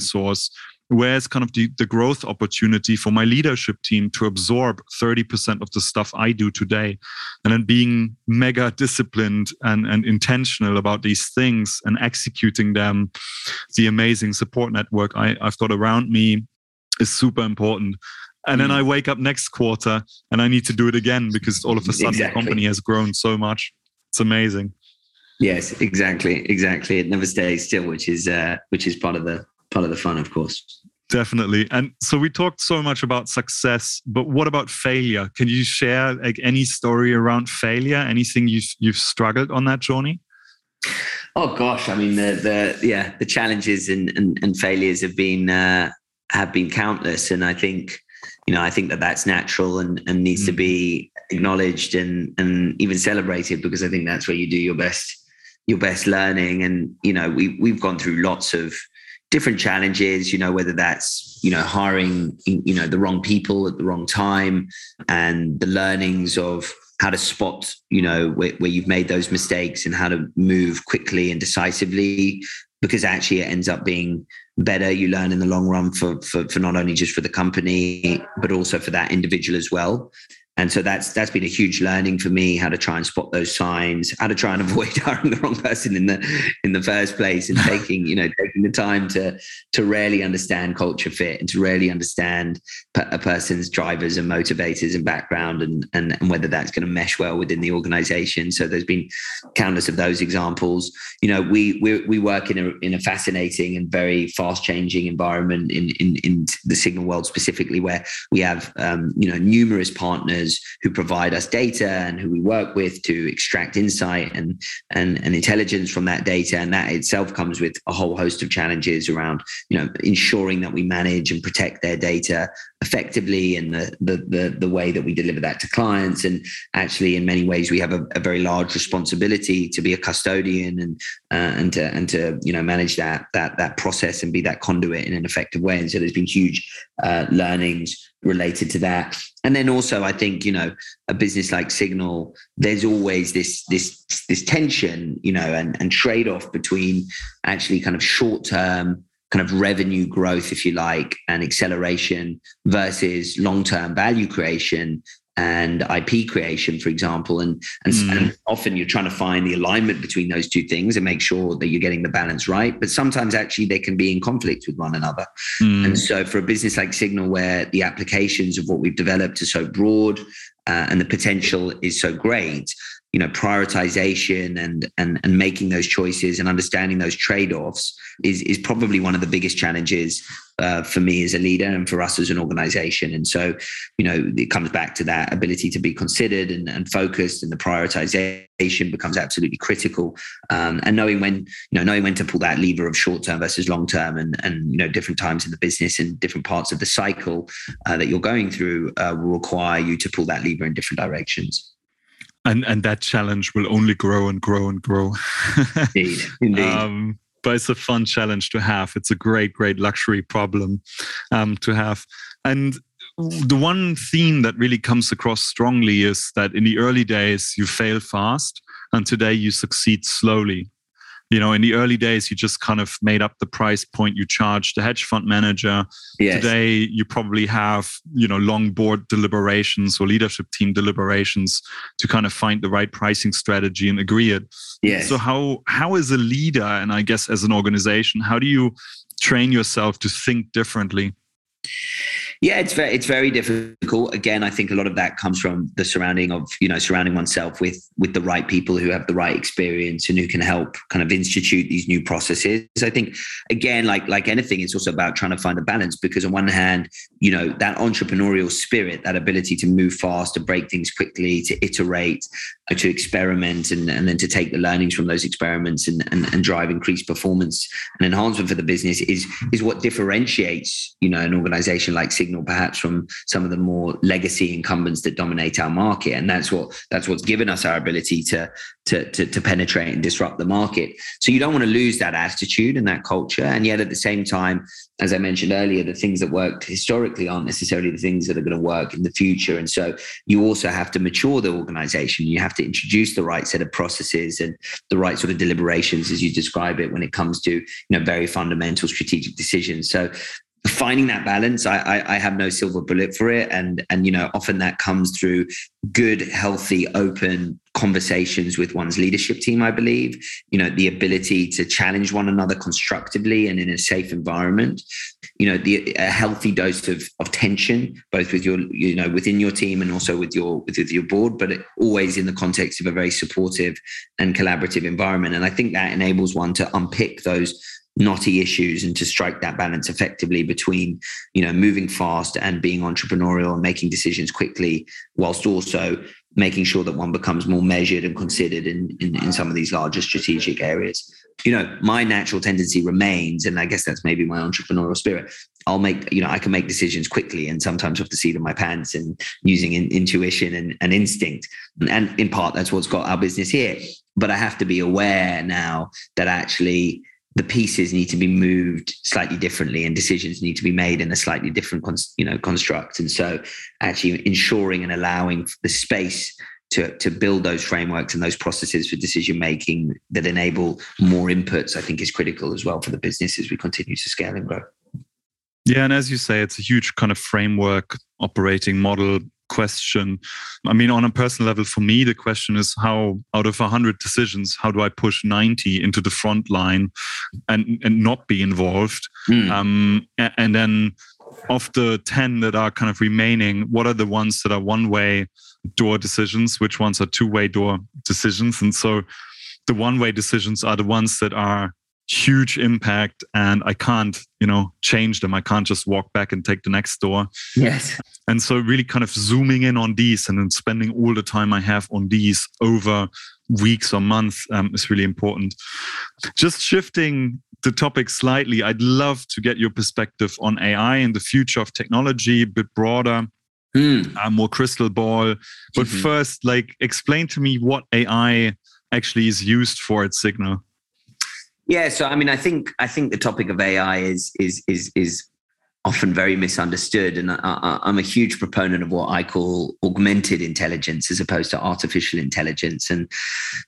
Where's kind of the, the growth opportunity for my leadership team to absorb 30% of the stuff I do today and then being mega disciplined and, and intentional about these things and executing them the amazing support network I, I've got around me is super important and then mm. I wake up next quarter and I need to do it again because all of a sudden exactly. the company has grown so much. It's amazing. Yes, exactly, exactly. It never stays still, which is uh, which is part of the part of the fun, of course. Definitely. And so we talked so much about success, but what about failure? Can you share like any story around failure? Anything you've you've struggled on that journey? Oh gosh, I mean the the yeah the challenges and and, and failures have been uh, have been countless, and I think you know I think that that's natural and and needs mm. to be acknowledged and and even celebrated because I think that's where you do your best your best learning. And you know we we've gone through lots of different challenges you know whether that's you know hiring you know the wrong people at the wrong time and the learnings of how to spot you know where, where, you've made those mistakes and how to move quickly and decisively because actually it ends up being better you learn in the long run for, for for not only just for the company but also for that individual as well and so that's that's been a huge learning for me how to try and spot those signs how to try and avoid hiring the wrong person in the in the first place and taking you know taking the time to to really understand culture fit and to really understand a person's drivers and motivators and background and and, and whether that's going to mesh well within the organization so there's been countless of those examples you know we we, we work in a in a fascinating and very fast changing environment in in in the signal world specifically where we have um, you know numerous partners who provide us data and who we work with to extract insight and, and, and intelligence from that data. And that itself comes with a whole host of challenges around, you know, ensuring that we manage and protect their data effectively and the, the, the, the way that we deliver that to clients. And actually, in many ways, we have a, a very large responsibility to be a custodian and, uh, and to, and to, you know, manage that, that, that process and be that conduit in an effective way. And so there's been huge uh, learnings related to that and then also i think you know a business like signal there's always this this this tension you know and and trade-off between actually kind of short term kind of revenue growth if you like and acceleration versus long term value creation and IP creation, for example. And, and, mm. and, often you're trying to find the alignment between those two things and make sure that you're getting the balance right. But sometimes actually they can be in conflict with one another. Mm. And so for a business like Signal, where the applications of what we've developed are so broad uh, and the potential is so great, you know prioritization and and and making those choices and understanding those trade-offs is is probably one of the biggest challenges uh, for me as a leader and for us as an organization. And so you know it comes back to that ability to be considered and, and focused and the prioritization becomes absolutely critical um, and knowing when you know knowing when to pull that lever of short term versus long term and and you know different times in the business and different parts of the cycle uh, that you're going through uh, will require you to pull that lever in different directions and and that challenge will only grow and grow and grow. indeed, indeed. Um, but it's a fun challenge to have. It's a great, great luxury problem um, to have. And the one theme that really comes across strongly is that in the early days you fail fast, and today you succeed slowly you know in the early days you just kind of made up the price point you charged the hedge fund manager yes. today you probably have you know long board deliberations or leadership team deliberations to kind of find the right pricing strategy and agree it yes. so how how as a leader and i guess as an organization how do you train yourself to think differently yeah, it's very it's very difficult. Again, I think a lot of that comes from the surrounding of you know surrounding oneself with with the right people who have the right experience and who can help kind of institute these new processes. I think again, like like anything, it's also about trying to find a balance because on one hand, you know that entrepreneurial spirit, that ability to move fast, to break things quickly, to iterate, uh, to experiment, and and then to take the learnings from those experiments and and, and drive increased performance and enhancement for the business is is what differentiates you know an organization like Signal signal perhaps from some of the more legacy incumbents that dominate our market. And that's what that's what's given us our ability to to to, to penetrate and disrupt the market. So you don't want to lose that attitude and that culture. And yet at the same time as i mentioned earlier the things that worked historically aren't necessarily the things that are going to work in the future. And so you also have to mature the organization. You have to introduce the right set of processes and the right sort of deliberations as you describe it when it comes to you know very fundamental strategic decisions. So finding that balance I, I, I have no silver bullet for it. And and you know often that comes through good healthy open conversations with one's leadership team i believe. You know the ability to challenge one another constructively and in a safe environment. You know the a healthy dose of of tension both with your you know within your team and also with your with, with your board but always in the context of a very supportive and collaborative environment. And i think that enables one to unpick those knotty issues and to strike that balance effectively between you know moving fast and being entrepreneurial and making decisions quickly whilst also making sure that one becomes more measured and considered in, in, in some of these larger strategic areas. You know my natural tendency remains and i guess that's maybe my entrepreneurial spirit i'll make you know i can make decisions quickly and sometimes with the seat of my pants and using in, intuition and, and instinct. And in part that's what's got our business here. But i have to be aware now that actually the pieces need to be moved slightly differently and decisions need to be made in a slightly different you know construct. And so actually ensuring and allowing the space to, to build those frameworks and those processes for decision making that enable more inputs i think is critical as well for the business as we continue to scale and grow. Yeah and as you say it's a huge kind of framework operating model question. I mean, on a personal level, for me, the question is how, out of 100 decisions, how do I push 90 into the front line and, and not be involved? Mm. Um, and then of the 10 that are kind of remaining, what are the ones that are one way door decisions? Which ones are two way door decisions? And so the one way decisions are the ones that are huge impact and I can't, you know, change them. I can't just walk back and take the next door. Yes. And so really kind of zooming in on these and then spending all the time I have on these over weeks or months um, is really important. Just shifting the topic slightly, I'd love to get your perspective on AI and the future of technology, a bit broader. Mm. Uh, more crystal ball. But mm-hmm. first, like, explain to me what AI actually is used for at Signal. Yeah, so I mean, I think I think the topic of AI is is is is often very misunderstood. And I, am a huge proponent of what I call augmented intelligence as opposed to artificial intelligence. And,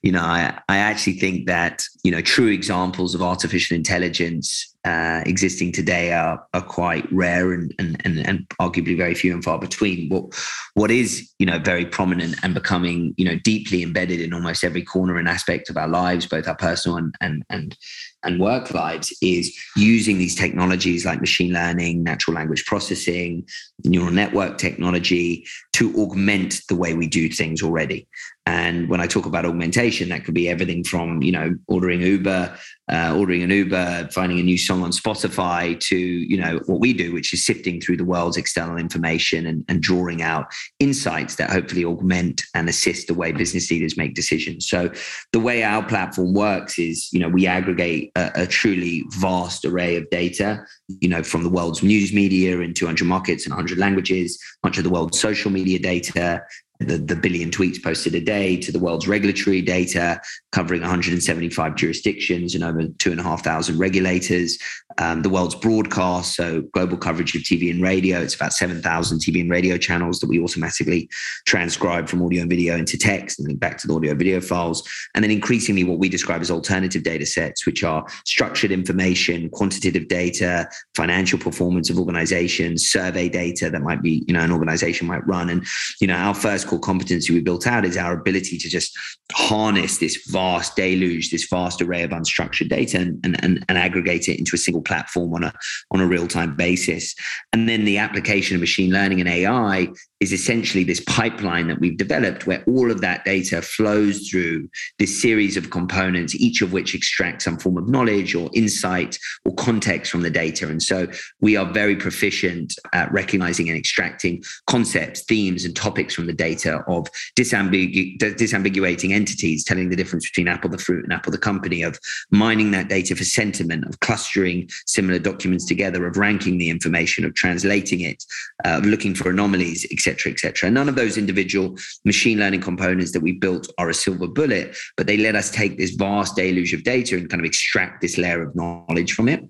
you know, I, I actually think that, you know, true examples of artificial intelligence uh, existing today are, are quite rare and, and, and, and arguably very few and far between. What, what is, you know, very prominent and becoming, you know, deeply embedded in almost every corner and aspect of our lives, both our personal and, and, and and work lives is using these technologies like machine learning, natural language processing, neural network technology to augment the way we do things already. And when I talk about augmentation, that could be everything from you know ordering Uber, uh, ordering an Uber, finding a new song on Spotify, to you know what we do, which is sifting through the world's external information and, and drawing out insights that hopefully augment and assist the way business leaders make decisions. So the way our platform works is you know we aggregate a, a truly vast array of data, you know from the world's news media in 200 markets and 100 languages, much of the world's social media data, the, the billion tweets posted a day to the world's regulatory data covering 175 jurisdictions and over two and a half thousand regulators. Um, the world's broadcast so global coverage of tv and radio it's about 7000 tv and radio channels that we automatically transcribe from audio and video into text and back to the audio video files. And then increasingly what we describe as alternative data sets which are structured information quantitative data financial performance of organizations survey data that might be you know an organization might run. And you know our first core competency we built out is our ability to just harness this vast deluge, this vast array of unstructured data and, and, and, aggregate it into a single platform on a, on a real-time basis. And then the application of machine learning and AI is essentially this pipeline that we've developed where all of that data flows through this series of components, each of which extract some form of knowledge or insight or context from the data. And so we are very proficient at recognizing and extracting concepts, themes, and topics from the data of disambigu- disambiguating entities, telling the difference between Apple the fruit and Apple the company, of mining that data for sentiment, of clustering similar documents together, of ranking the information, of translating it, uh, of looking for anomalies, etc cetera, et cetera. None of those individual machine learning components that we built are a silver bullet, but they let us take this vast deluge of data and kind of extract this layer of knowledge from it.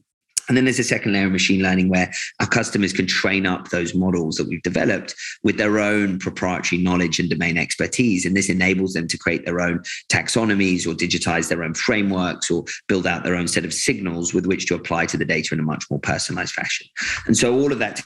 And then there's a second layer of machine learning where our customers can train up those models that we've developed with their own proprietary knowledge and domain expertise. And this enables them to create their own taxonomies or digitize their own frameworks or build out their own set of signals with which to apply to the data in a much more personalized fashion. And so all of that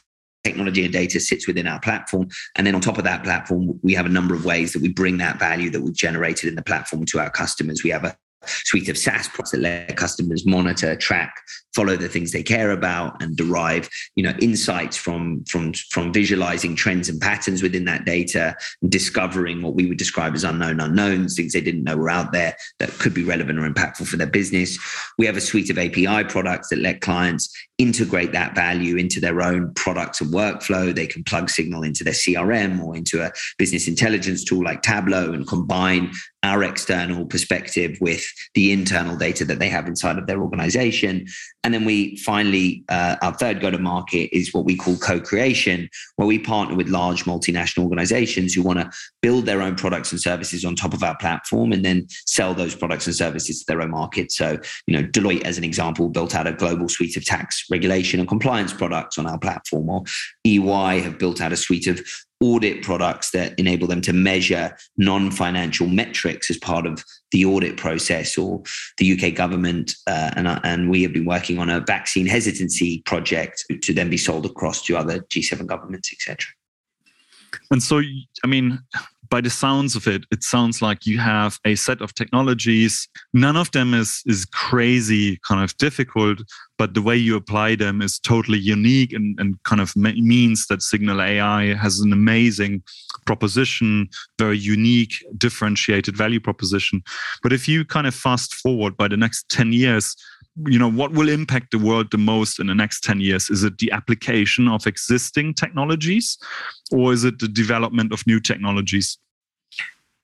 technology and data sits within our platform. And then on top of that platform, we have a number of ways that we bring that value that we've generated in the platform to our customers. We have a suite of SaaS products that let customers monitor, track, follow the things they care about, and derive, you know, insights from from from visualizing trends and patterns within that data, discovering what we would describe as unknown unknowns, things they didn't know were out there that could be relevant or impactful for their business. We have a suite of API products that let clients integrate that value into their own products and workflow. They can plug Signal into their CRM or into a business intelligence tool like Tableau and combine our external perspective with the internal data that they have inside of their organization. And then we finally, uh, our third go to market is what we call co creation, where we partner with large multinational organizations who want to build their own products and services on top of our platform and then sell those products and services to their own market. So, you know, Deloitte, as an example, built out a global suite of tax regulation and compliance products on our platform, or EY have built out a suite of audit products that enable them to measure non financial metrics as part of the audit process, or the UK government. Uh, and, uh, and we have been working on a vaccine hesitancy project to then be sold across to other G7 governments, etc. And so, I mean, by the sounds of it, it sounds like you have a set of technologies. None of them is is crazy kind of difficult, but the way you apply them is totally unique and, and kind of means that Signal AI has an amazing proposition, very unique, differentiated value proposition. But if you kind of fast forward by the next 10 years, you know what will impact the world the most in the next 10 years? Is it the application of existing technologies or is it the development of new technologies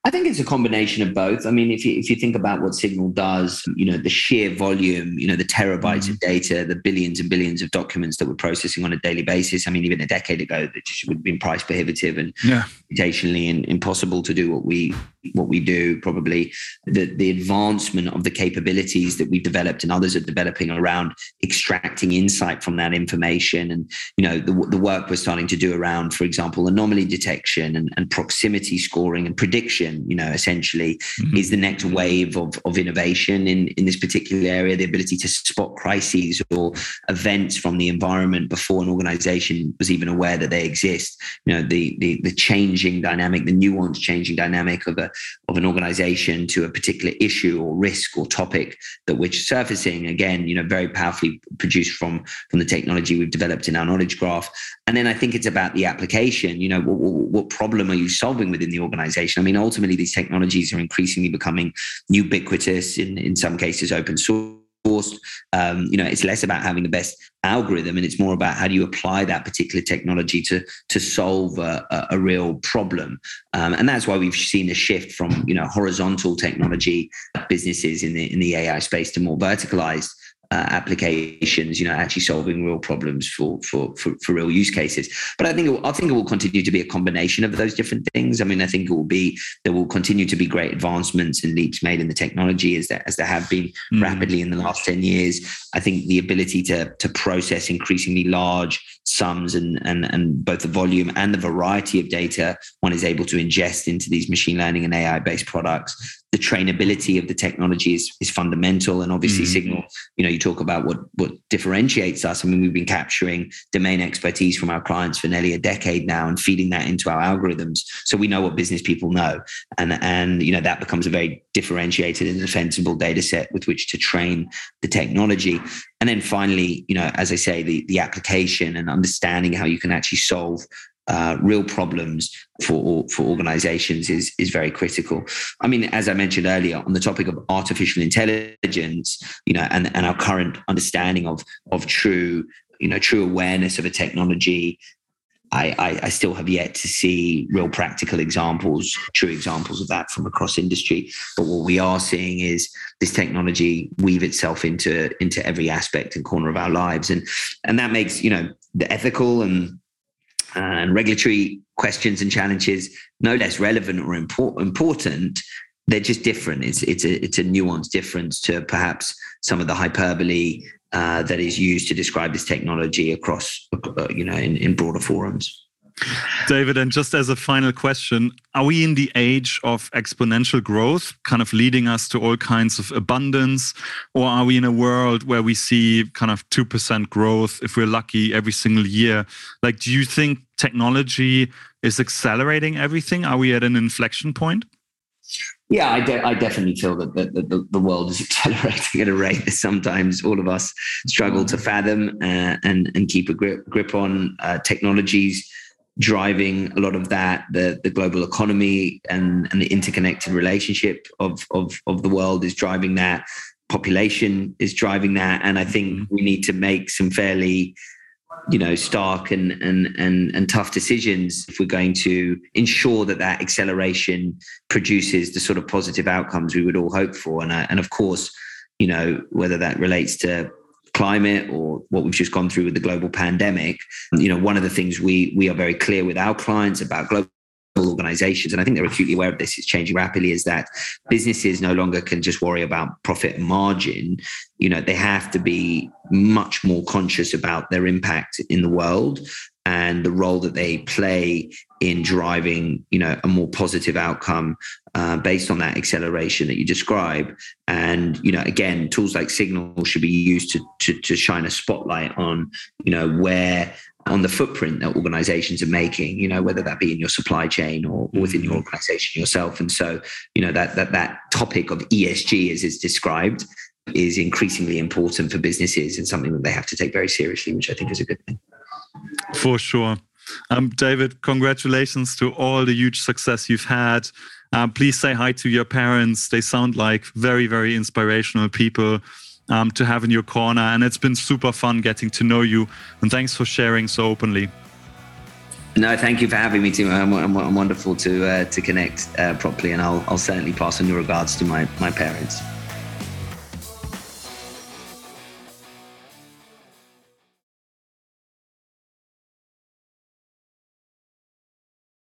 I think it's a combination of both. I mean, if you if you think about what Signal does, you know, the sheer volume, you know, the terabytes mm-hmm. of data, the billions and billions of documents that we're processing on a daily basis. I mean, even a decade ago, that just would have been price prohibitive and yeah. occasionally impossible to do what we what we do. Probably the the advancement of the capabilities that we've developed and others are developing around extracting insight from that information, and you know, the the work we're starting to do around, for example, anomaly detection and, and proximity scoring and prediction you know, essentially mm-hmm. is the next wave of, of innovation in, in this particular area, the ability to spot crises or events from the environment before an organization was even aware that they exist. You know, the the, the changing dynamic, the nuanced changing dynamic of a of an organization to a particular issue or risk or topic that we're surfacing, again, you know, very powerfully produced from from the technology we've developed in our knowledge graph. And then I think it's about the application, you know, what, what, problem are you solving within the organization? I mean, ultimately ultimately these technologies are increasingly becoming ubiquitous in in some cases open source um, you know it's less about having the best algorithm and it's more about how do you apply that particular technology to to solve a, a, a real problem um, and that's why we've seen a shift from you know horizontal technology businesses in the in the ai space to more verticalized uh, applications, you know, actually solving real problems for, for for for real use cases. But I think it will, I think it will continue to be a combination of those different things. I mean, I think it will be there will continue to be great advancements and leaps made in the technology as there as there have been mm. rapidly in the last ten years. I think the ability to to process increasingly large sums and and and both the volume and the variety of data one is able to ingest into these machine learning and AI based products the trainability of the technology is, is fundamental. And obviously mm-hmm. signal you know you talk about what what differentiates us. I mean we've been capturing domain expertise from our clients for nearly a decade now and feeding that into our algorithms. So we know what business people know. And and you know that becomes a very differentiated and defensible data set with which to train the technology. And then finally you know as i say the the application and understanding how you can actually solve uh, real problems for for organizations is is very critical. I mean, as I mentioned earlier, on the topic of artificial intelligence, you know, and and our current understanding of of true you know true awareness of a technology. I, I, I still have yet to see real practical examples, true examples of that from across industry. But what we are seeing is this technology weave itself into into every aspect and corner of our lives, and and that makes you know the ethical and and regulatory questions and challenges no less relevant or import, important they're just different. It's it's a it's a nuanced difference to perhaps some of the hyperbole uh, that is used to describe this technology across uh, you know in, in broader forums David, and just as a final question, are we in the age of exponential growth, kind of leading us to all kinds of abundance? Or are we in a world where we see kind of 2% growth, if we're lucky, every single year? Like, do you think technology is accelerating everything? Are we at an inflection point? Yeah, I, de- I definitely feel that the, the, the, world is accelerating at a rate that sometimes all of us struggle to fathom uh, and, and keep a grip, grip on. Uh, technologies driving a lot of that the the global economy and and the interconnected relationship of of of the world is driving that. Population is driving that. And i think mm-hmm. we need to make some fairly you know stark and and and and tough decisions if we're going to ensure that that acceleration produces the sort of positive outcomes we would all hope for. And and of course you know whether that relates to climate or what we've just gone through with the global pandemic you know one of the things we we are very clear with our clients about global organizations and i think they're acutely aware of this it's changing rapidly is that businesses no longer can just worry about profit margin. You know they have to be much more conscious about their impact in the world and the role that they play in driving you know a more positive outcome uh, based on that acceleration that you describe and you know again tools like signal should be used to, to, to shine a spotlight on you know where on the footprint that organizations are making, you know, whether that be in your supply chain or within your mm-hmm. organization yourself. And so, you know, that that that topic of ESG as it's described is increasingly important for businesses and something that they have to take very seriously, which I think is a good thing. For sure. Um, David, congratulations to all the huge success you've had. Um, please say hi to your parents. They sound like very, very inspirational people um, to have in your corner. And it's been super fun getting to know you. And thanks for sharing so openly. No, thank you for having me, Tim. I'm, I'm, I'm wonderful to uh, to connect uh, properly, and I'll, I'll certainly pass on your regards to my, my parents.